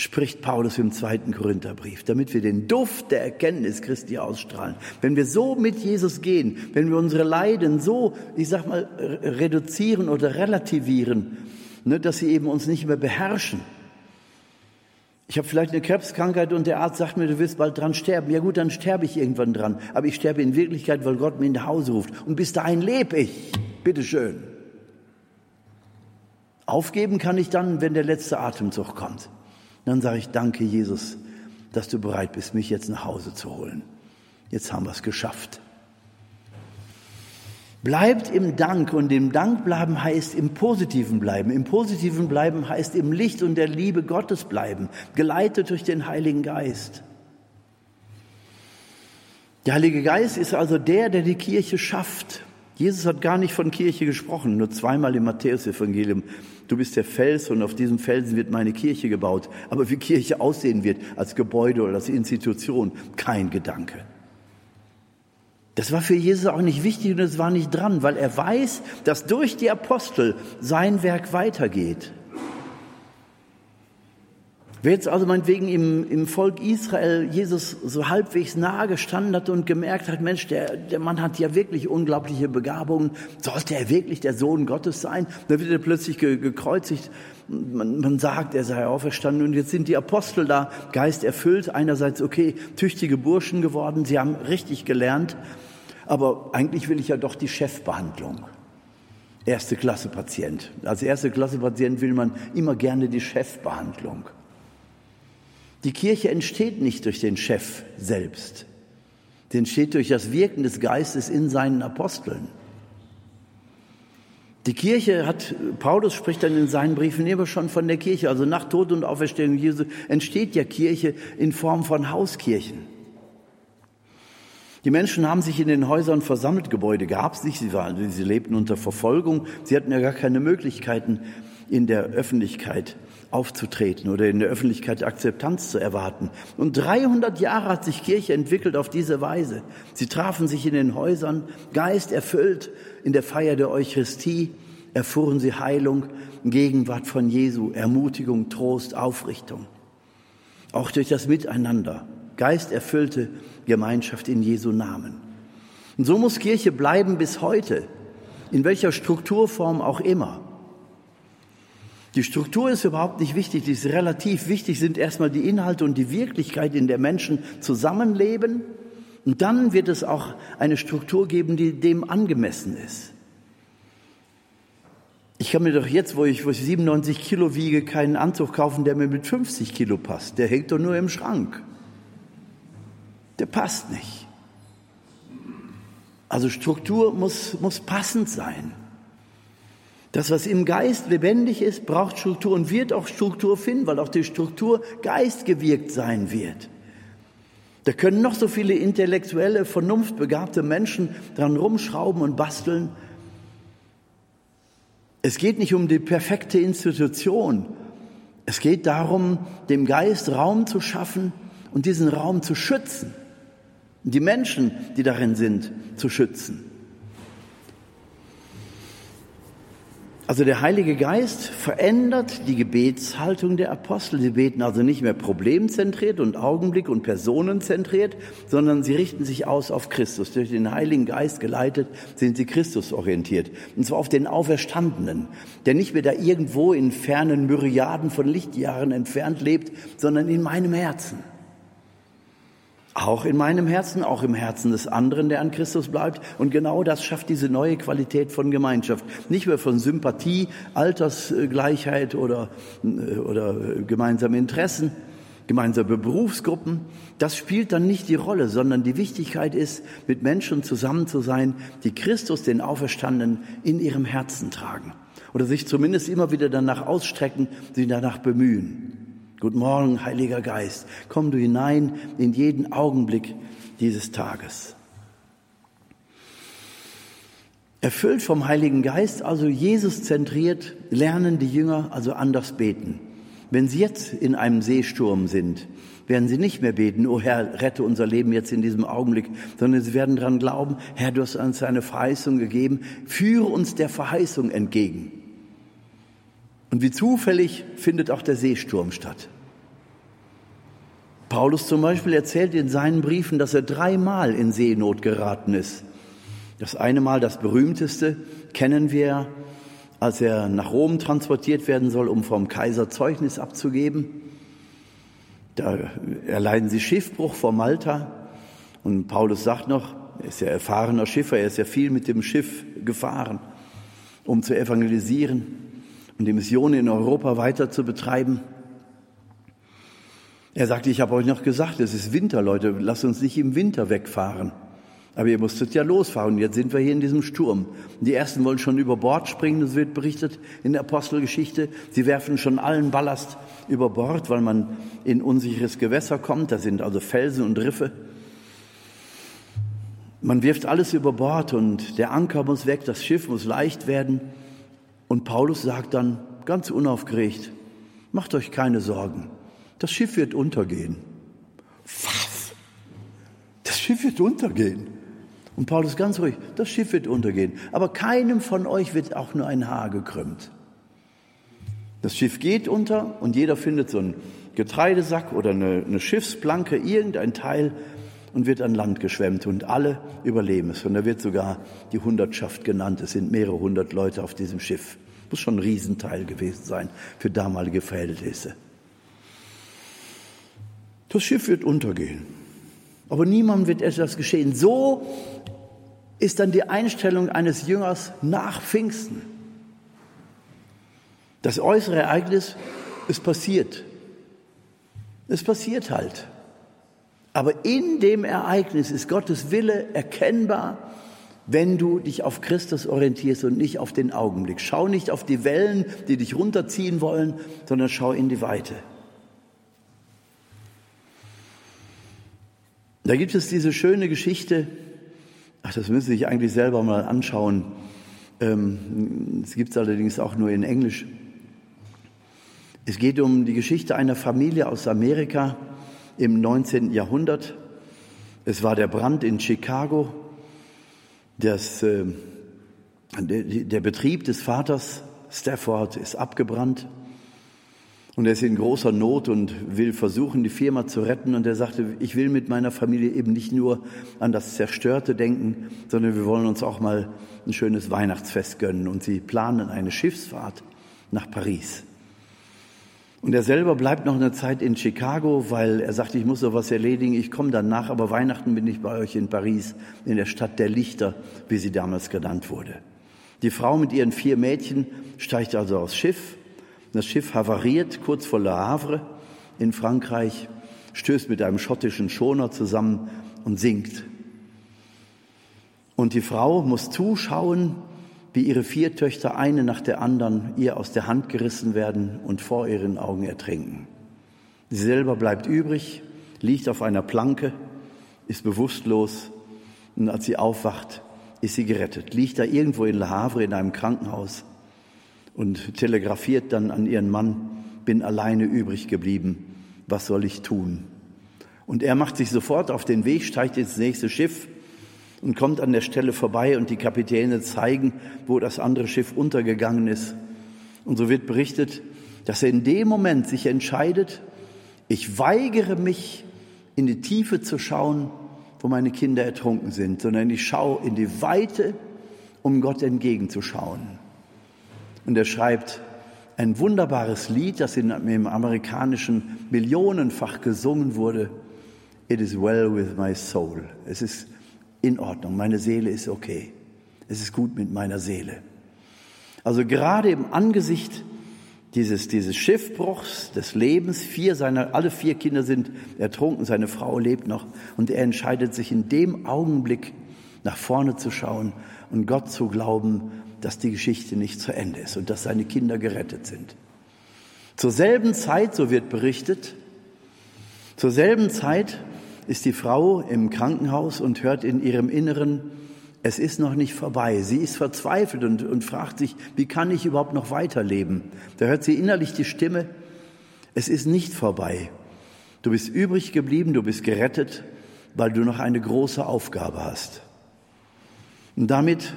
A: spricht Paulus im zweiten Korintherbrief, damit wir den Duft der Erkenntnis Christi ausstrahlen. Wenn wir so mit Jesus gehen, wenn wir unsere Leiden so, ich sag mal, reduzieren oder relativieren, ne, dass sie eben uns nicht mehr beherrschen. Ich habe vielleicht eine Krebskrankheit und der Arzt sagt mir, du wirst bald dran sterben. Ja gut, dann sterbe ich irgendwann dran. Aber ich sterbe in Wirklichkeit, weil Gott mir nach Hause ruft. Und bis dahin lebe ich. Bitteschön. Aufgeben kann ich dann, wenn der letzte Atemzug kommt. Dann sage ich, danke Jesus, dass du bereit bist, mich jetzt nach Hause zu holen. Jetzt haben wir es geschafft. Bleibt im Dank und im Dank bleiben heißt im Positiven bleiben. Im Positiven bleiben heißt im Licht und der Liebe Gottes bleiben, geleitet durch den Heiligen Geist. Der Heilige Geist ist also der, der die Kirche schafft. Jesus hat gar nicht von Kirche gesprochen, nur zweimal im Matthäusevangelium. Du bist der Fels und auf diesem Felsen wird meine Kirche gebaut. Aber wie Kirche aussehen wird, als Gebäude oder als Institution, kein Gedanke. Das war für Jesus auch nicht wichtig und es war nicht dran, weil er weiß, dass durch die Apostel sein Werk weitergeht. Wer jetzt also meinetwegen im, im Volk Israel Jesus so halbwegs nahe gestanden hat und gemerkt hat, Mensch, der, der Mann hat ja wirklich unglaubliche Begabungen, sollte er wirklich der Sohn Gottes sein? Dann wird er plötzlich gekreuzigt. Man, man sagt, er sei auferstanden und jetzt sind die Apostel da, Geist erfüllt. Einerseits, okay, tüchtige Burschen geworden, sie haben richtig gelernt, aber eigentlich will ich ja doch die Chefbehandlung. Erste Klasse Patient. Als erste Klasse Patient will man immer gerne die Chefbehandlung. Die Kirche entsteht nicht durch den Chef selbst. Sie entsteht durch das Wirken des Geistes in seinen Aposteln. Die Kirche hat, Paulus spricht dann in seinen Briefen immer schon von der Kirche, also nach Tod und Auferstehung Jesu entsteht ja Kirche in Form von Hauskirchen. Die Menschen haben sich in den Häusern versammelt, Gebäude gab es nicht, sie, waren, sie lebten unter Verfolgung, sie hatten ja gar keine Möglichkeiten in der Öffentlichkeit aufzutreten oder in der Öffentlichkeit Akzeptanz zu erwarten. Und 300 Jahre hat sich Kirche entwickelt auf diese Weise. Sie trafen sich in den Häusern, Geist erfüllt in der Feier der Eucharistie, erfuhren sie Heilung, Gegenwart von Jesu, Ermutigung, Trost, Aufrichtung. Auch durch das Miteinander, geisterfüllte Gemeinschaft in Jesu Namen. Und so muss Kirche bleiben bis heute, in welcher Strukturform auch immer. Die Struktur ist überhaupt nicht wichtig, die ist relativ wichtig, sind erstmal die Inhalte und die Wirklichkeit, in der Menschen zusammenleben. Und dann wird es auch eine Struktur geben, die dem angemessen ist. Ich kann mir doch jetzt, wo ich, wo ich 97 Kilo wiege, keinen Anzug kaufen, der mir mit 50 Kilo passt. Der hängt doch nur im Schrank. Der passt nicht. Also Struktur muss, muss passend sein. Das, was im Geist lebendig ist, braucht Struktur und wird auch Struktur finden, weil auch die Struktur geistgewirkt sein wird. Da können noch so viele intellektuelle, vernunftbegabte Menschen dran rumschrauben und basteln. Es geht nicht um die perfekte Institution. Es geht darum, dem Geist Raum zu schaffen und diesen Raum zu schützen. Die Menschen, die darin sind, zu schützen. Also der Heilige Geist verändert die Gebetshaltung der Apostel. Sie beten also nicht mehr problemzentriert und Augenblick und personenzentriert, sondern sie richten sich aus auf Christus. Durch den Heiligen Geist geleitet sind sie Christusorientiert. Und zwar auf den Auferstandenen, der nicht mehr da irgendwo in fernen Myriaden von Lichtjahren entfernt lebt, sondern in meinem Herzen. Auch in meinem Herzen, auch im Herzen des anderen, der an Christus bleibt. Und genau das schafft diese neue Qualität von Gemeinschaft. Nicht mehr von Sympathie, Altersgleichheit oder, oder gemeinsame Interessen, gemeinsame Berufsgruppen. Das spielt dann nicht die Rolle, sondern die Wichtigkeit ist, mit Menschen zusammen zu sein, die Christus, den Auferstandenen, in ihrem Herzen tragen. Oder sich zumindest immer wieder danach ausstrecken, sie danach bemühen. Guten Morgen, Heiliger Geist. Komm du hinein in jeden Augenblick dieses Tages. Erfüllt vom Heiligen Geist, also Jesus zentriert, lernen die Jünger also anders beten. Wenn sie jetzt in einem Seesturm sind, werden sie nicht mehr beten, oh Herr, rette unser Leben jetzt in diesem Augenblick, sondern sie werden daran glauben, Herr, du hast uns eine Verheißung gegeben, führe uns der Verheißung entgegen. Und wie zufällig findet auch der Seesturm statt. Paulus zum Beispiel erzählt in seinen Briefen, dass er dreimal in Seenot geraten ist. Das eine Mal, das berühmteste, kennen wir, als er nach Rom transportiert werden soll, um vom Kaiser Zeugnis abzugeben. Da erleiden sie Schiffbruch vor Malta. Und Paulus sagt noch, er ist ja erfahrener Schiffer, er ist ja viel mit dem Schiff gefahren, um zu evangelisieren und die Mission in Europa weiter zu betreiben. Er sagte, ich habe euch noch gesagt, es ist Winter, Leute, lasst uns nicht im Winter wegfahren. Aber ihr musstet ja losfahren. Jetzt sind wir hier in diesem Sturm. Die ersten wollen schon über Bord springen, das wird berichtet in der Apostelgeschichte. Sie werfen schon allen Ballast über Bord, weil man in unsicheres Gewässer kommt. Da sind also Felsen und Riffe. Man wirft alles über Bord und der Anker muss weg, das Schiff muss leicht werden. Und Paulus sagt dann ganz unaufgeregt, macht euch keine Sorgen, das Schiff wird untergehen. Was? Das Schiff wird untergehen. Und Paulus ganz ruhig, das Schiff wird untergehen, aber keinem von euch wird auch nur ein Haar gekrümmt. Das Schiff geht unter und jeder findet so einen Getreidesack oder eine, eine Schiffsplanke, irgendein Teil und wird an Land geschwemmt und alle überleben es. Und da wird sogar die Hundertschaft genannt. Es sind mehrere hundert Leute auf diesem Schiff. Muss schon ein Riesenteil gewesen sein für damalige Verhältnisse. Das Schiff wird untergehen. Aber niemandem wird etwas geschehen. So ist dann die Einstellung eines Jüngers nach Pfingsten. Das äußere Ereignis ist passiert. Es passiert halt. Aber in dem Ereignis ist Gottes Wille erkennbar, wenn du dich auf Christus orientierst und nicht auf den Augenblick. Schau nicht auf die Wellen, die dich runterziehen wollen, sondern schau in die Weite. Da gibt es diese schöne Geschichte, ach, das müssen Sie sich eigentlich selber mal anschauen. Ähm, es gibt es allerdings auch nur in Englisch. Es geht um die Geschichte einer Familie aus Amerika im 19. Jahrhundert. Es war der Brand in Chicago. Das, äh, der, der Betrieb des Vaters Stafford ist abgebrannt. Und er ist in großer Not und will versuchen, die Firma zu retten. Und er sagte, ich will mit meiner Familie eben nicht nur an das Zerstörte denken, sondern wir wollen uns auch mal ein schönes Weihnachtsfest gönnen. Und sie planen eine Schiffsfahrt nach Paris. Und er selber bleibt noch eine Zeit in Chicago, weil er sagt, ich muss noch was erledigen, ich komme dann nach, aber Weihnachten bin ich bei euch in Paris, in der Stadt der Lichter, wie sie damals genannt wurde. Die Frau mit ihren vier Mädchen steigt also aufs Schiff. Das Schiff havariert kurz vor Le Havre in Frankreich, stößt mit einem schottischen Schoner zusammen und sinkt. Und die Frau muss zuschauen, wie ihre vier Töchter eine nach der anderen ihr aus der Hand gerissen werden und vor ihren Augen ertrinken. Sie selber bleibt übrig, liegt auf einer Planke, ist bewusstlos und als sie aufwacht, ist sie gerettet. Liegt da irgendwo in Le Havre in einem Krankenhaus und telegrafiert dann an ihren Mann, bin alleine übrig geblieben, was soll ich tun? Und er macht sich sofort auf den Weg, steigt ins nächste Schiff und kommt an der Stelle vorbei und die Kapitäne zeigen, wo das andere Schiff untergegangen ist. Und so wird berichtet, dass er in dem Moment sich entscheidet, ich weigere mich, in die Tiefe zu schauen, wo meine Kinder ertrunken sind, sondern ich schaue in die Weite, um Gott entgegenzuschauen. Und er schreibt ein wunderbares Lied, das in, im amerikanischen millionenfach gesungen wurde. It is well with my soul. Es ist in Ordnung, meine Seele ist okay. Es ist gut mit meiner Seele. Also gerade im Angesicht dieses, dieses Schiffbruchs des Lebens, vier seiner, alle vier Kinder sind ertrunken, seine Frau lebt noch und er entscheidet sich in dem Augenblick nach vorne zu schauen und Gott zu glauben, dass die Geschichte nicht zu Ende ist und dass seine Kinder gerettet sind. Zur selben Zeit, so wird berichtet, zur selben Zeit ist die Frau im Krankenhaus und hört in ihrem Inneren, es ist noch nicht vorbei. Sie ist verzweifelt und, und fragt sich, wie kann ich überhaupt noch weiterleben? Da hört sie innerlich die Stimme, es ist nicht vorbei. Du bist übrig geblieben, du bist gerettet, weil du noch eine große Aufgabe hast. Und damit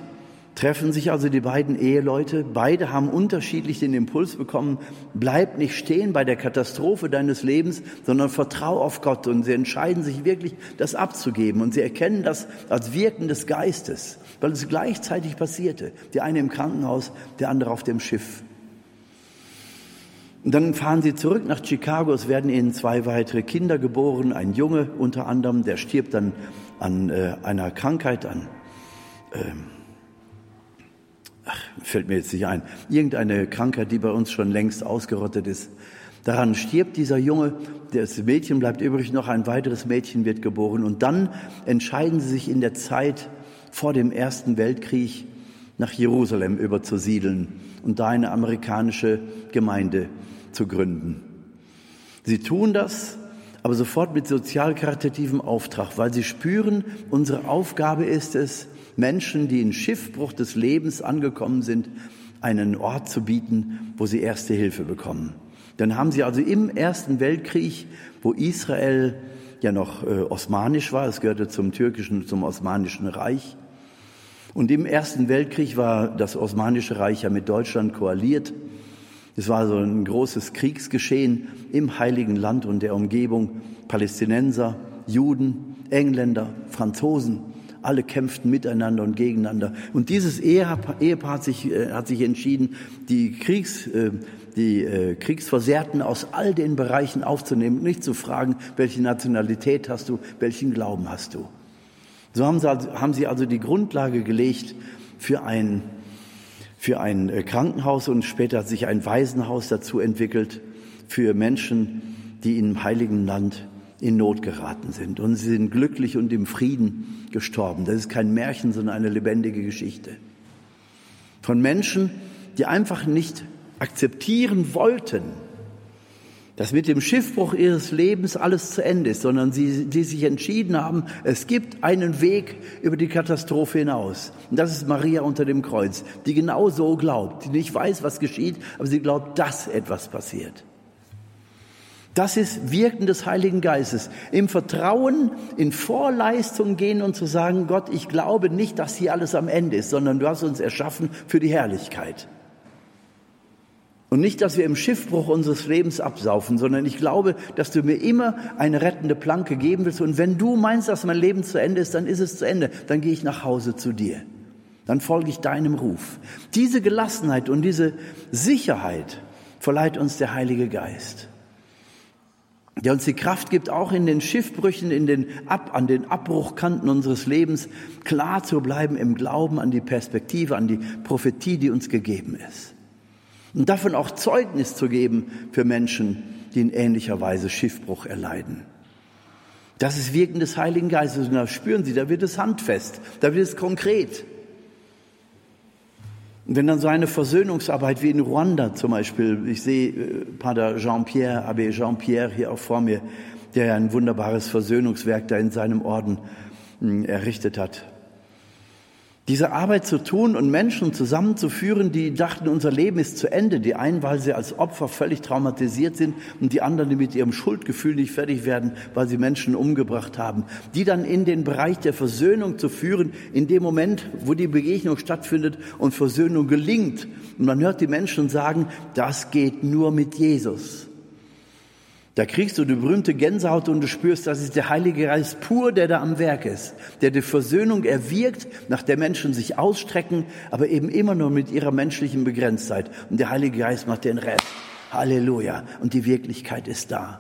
A: treffen sich also die beiden Eheleute. Beide haben unterschiedlich den Impuls bekommen, bleib nicht stehen bei der Katastrophe deines Lebens, sondern vertrau auf Gott. Und sie entscheiden sich wirklich, das abzugeben. Und sie erkennen das als Wirken des Geistes, weil es gleichzeitig passierte. Der eine im Krankenhaus, der andere auf dem Schiff. Und dann fahren sie zurück nach Chicago. Es werden ihnen zwei weitere Kinder geboren. Ein Junge unter anderem, der stirbt dann an äh, einer Krankheit, an ähm, ach, fällt mir jetzt nicht ein, irgendeine Krankheit, die bei uns schon längst ausgerottet ist. Daran stirbt dieser Junge, das Mädchen bleibt übrig, noch ein weiteres Mädchen wird geboren. Und dann entscheiden sie sich in der Zeit vor dem Ersten Weltkrieg nach Jerusalem überzusiedeln und da eine amerikanische Gemeinde zu gründen. Sie tun das, aber sofort mit sozial-karitativem Auftrag, weil sie spüren, unsere Aufgabe ist es, Menschen, die in Schiffbruch des Lebens angekommen sind, einen Ort zu bieten, wo sie erste Hilfe bekommen. Dann haben sie also im Ersten Weltkrieg, wo Israel ja noch äh, osmanisch war. Es gehörte zum türkischen, zum osmanischen Reich. Und im Ersten Weltkrieg war das Osmanische Reich ja mit Deutschland koaliert. Es war so ein großes Kriegsgeschehen im Heiligen Land und der Umgebung. Palästinenser, Juden, Engländer, Franzosen, alle kämpften miteinander und gegeneinander. Und dieses Ehepaar, hat, sich, äh, hat sich entschieden, die, Kriegs, äh, die äh, Kriegsversehrten aus all den Bereichen aufzunehmen und nicht zu fragen, welche Nationalität hast du, welchen Glauben hast du. So haben sie, also, haben sie also die Grundlage gelegt für ein, für ein äh, Krankenhaus und später hat sich ein Waisenhaus dazu entwickelt für Menschen, die im Heiligen Land in Not geraten sind. Und sie sind glücklich und im Frieden gestorben. Das ist kein Märchen, sondern eine lebendige Geschichte. Von Menschen, die einfach nicht akzeptieren wollten, dass mit dem Schiffbruch ihres Lebens alles zu Ende ist, sondern sie, die sich entschieden haben, es gibt einen Weg über die Katastrophe hinaus. Und das ist Maria unter dem Kreuz, die genau so glaubt, die nicht weiß, was geschieht, aber sie glaubt, dass etwas passiert. Das ist Wirken des Heiligen Geistes. Im Vertrauen, in Vorleistung gehen und zu sagen, Gott, ich glaube nicht, dass hier alles am Ende ist, sondern du hast uns erschaffen für die Herrlichkeit. Und nicht, dass wir im Schiffbruch unseres Lebens absaufen, sondern ich glaube, dass du mir immer eine rettende Planke geben willst. Und wenn du meinst, dass mein Leben zu Ende ist, dann ist es zu Ende. Dann gehe ich nach Hause zu dir. Dann folge ich deinem Ruf. Diese Gelassenheit und diese Sicherheit verleiht uns der Heilige Geist der uns die Kraft gibt, auch in den Schiffbrüchen, in den Ab, an den Abbruchkanten unseres Lebens klar zu bleiben im Glauben an die Perspektive, an die Prophetie, die uns gegeben ist. Und davon auch Zeugnis zu geben für Menschen, die in ähnlicher Weise Schiffbruch erleiden. Das ist Wirken des Heiligen Geistes. Und da spüren Sie, da wird es handfest, da wird es konkret. Und wenn dann so eine Versöhnungsarbeit wie in Ruanda zum Beispiel, ich sehe äh, Pater Jean-Pierre, Abbé Jean-Pierre hier auch vor mir, der ein wunderbares Versöhnungswerk da in seinem Orden hm, errichtet hat diese Arbeit zu tun und Menschen zusammenzuführen, die dachten, unser Leben ist zu Ende. Die einen, weil sie als Opfer völlig traumatisiert sind und die anderen, die mit ihrem Schuldgefühl nicht fertig werden, weil sie Menschen umgebracht haben. Die dann in den Bereich der Versöhnung zu führen, in dem Moment, wo die Begegnung stattfindet und Versöhnung gelingt. Und man hört die Menschen sagen, das geht nur mit Jesus. Da kriegst du die berühmte Gänsehaut und du spürst, das ist der Heilige Geist pur, der da am Werk ist, der die Versöhnung erwirkt, nach der Menschen sich ausstrecken, aber eben immer nur mit ihrer menschlichen Begrenztheit. Und der Heilige Geist macht den Rest. Halleluja. Und die Wirklichkeit ist da.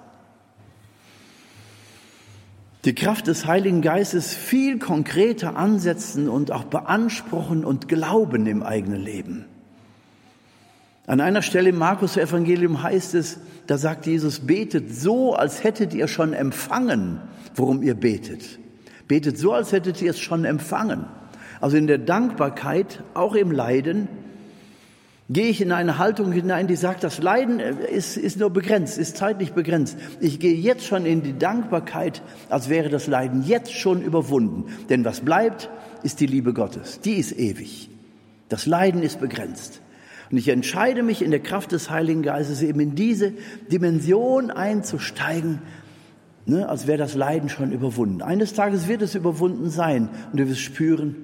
A: Die Kraft des Heiligen Geistes viel konkreter ansetzen und auch beanspruchen und glauben im eigenen Leben. An einer Stelle im Markus Evangelium heißt es, da sagt Jesus, betet so, als hättet ihr schon empfangen, worum ihr betet. Betet so, als hättet ihr es schon empfangen. Also in der Dankbarkeit, auch im Leiden, gehe ich in eine Haltung hinein, die sagt, das Leiden ist, ist nur begrenzt, ist zeitlich begrenzt. Ich gehe jetzt schon in die Dankbarkeit, als wäre das Leiden jetzt schon überwunden. Denn was bleibt, ist die Liebe Gottes. Die ist ewig. Das Leiden ist begrenzt. Und ich entscheide mich in der Kraft des Heiligen Geistes eben in diese Dimension einzusteigen, ne, als wäre das Leiden schon überwunden. Eines Tages wird es überwunden sein und du wirst spüren,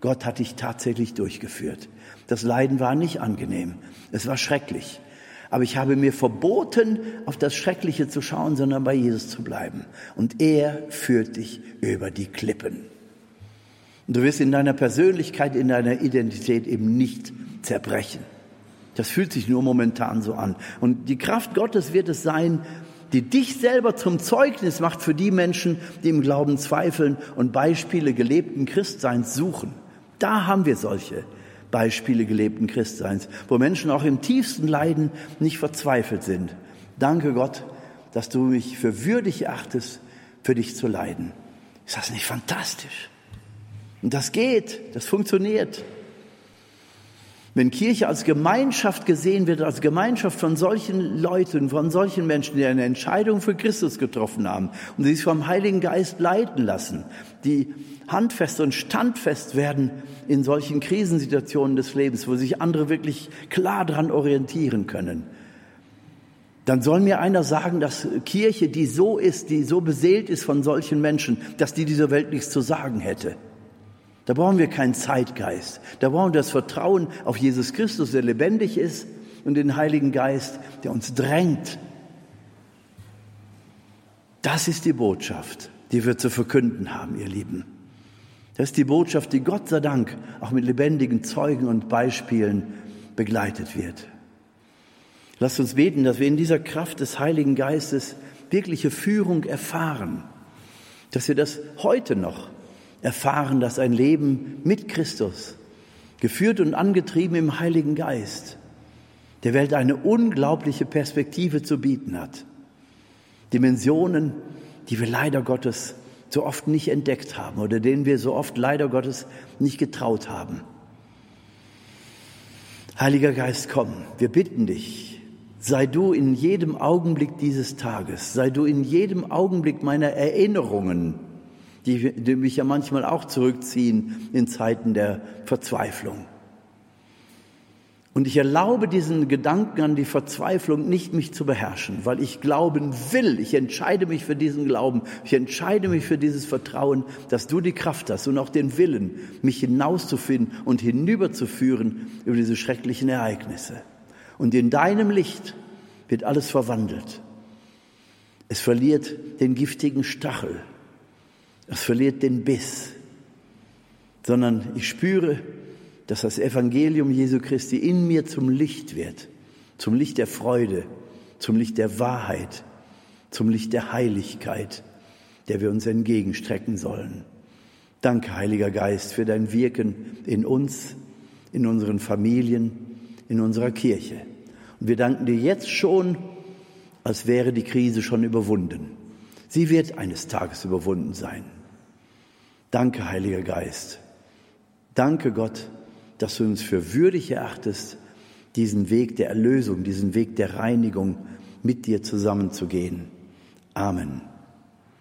A: Gott hat dich tatsächlich durchgeführt. Das Leiden war nicht angenehm, es war schrecklich. Aber ich habe mir verboten, auf das Schreckliche zu schauen, sondern bei Jesus zu bleiben. Und er führt dich über die Klippen. Und du wirst in deiner Persönlichkeit, in deiner Identität eben nicht zerbrechen. Das fühlt sich nur momentan so an. Und die Kraft Gottes wird es sein, die dich selber zum Zeugnis macht für die Menschen, die im Glauben zweifeln und Beispiele gelebten Christseins suchen. Da haben wir solche Beispiele gelebten Christseins, wo Menschen auch im tiefsten Leiden nicht verzweifelt sind. Danke Gott, dass du mich für würdig erachtest, für dich zu leiden. Ist das nicht fantastisch? Und das geht, das funktioniert. Wenn Kirche als Gemeinschaft gesehen wird, als Gemeinschaft von solchen Leuten, von solchen Menschen, die eine Entscheidung für Christus getroffen haben und sich vom Heiligen Geist leiten lassen, die handfest und standfest werden in solchen Krisensituationen des Lebens, wo sich andere wirklich klar daran orientieren können, dann soll mir einer sagen, dass Kirche, die so ist, die so beseelt ist von solchen Menschen, dass die dieser Welt nichts zu sagen hätte. Da brauchen wir keinen Zeitgeist. Da brauchen wir das Vertrauen auf Jesus Christus, der lebendig ist, und den Heiligen Geist, der uns drängt. Das ist die Botschaft, die wir zu verkünden haben, ihr Lieben. Das ist die Botschaft, die Gott sei Dank auch mit lebendigen Zeugen und Beispielen begleitet wird. Lasst uns beten, dass wir in dieser Kraft des Heiligen Geistes wirkliche Führung erfahren, dass wir das heute noch erfahren, dass ein Leben mit Christus, geführt und angetrieben im Heiligen Geist, der Welt eine unglaubliche Perspektive zu bieten hat. Dimensionen, die wir leider Gottes so oft nicht entdeckt haben oder denen wir so oft leider Gottes nicht getraut haben. Heiliger Geist, komm, wir bitten dich, sei du in jedem Augenblick dieses Tages, sei du in jedem Augenblick meiner Erinnerungen, die, die mich ja manchmal auch zurückziehen in Zeiten der Verzweiflung. Und ich erlaube diesen Gedanken an die Verzweiflung nicht, mich zu beherrschen, weil ich glauben will. Ich entscheide mich für diesen Glauben. Ich entscheide mich für dieses Vertrauen, dass du die Kraft hast und auch den Willen, mich hinauszufinden und hinüberzuführen über diese schrecklichen Ereignisse. Und in deinem Licht wird alles verwandelt. Es verliert den giftigen Stachel. Es verliert den Biss. Sondern ich spüre, dass das Evangelium Jesu Christi in mir zum Licht wird, zum Licht der Freude, zum Licht der Wahrheit, zum Licht der Heiligkeit, der wir uns entgegenstrecken sollen. Danke, Heiliger Geist, für dein Wirken in uns, in unseren Familien, in unserer Kirche. Und wir danken dir jetzt schon, als wäre die Krise schon überwunden. Sie wird eines Tages überwunden sein. Danke, Heiliger Geist. Danke, Gott, dass du uns für würdig erachtest, diesen Weg der Erlösung, diesen Weg der Reinigung mit dir zusammenzugehen. Amen.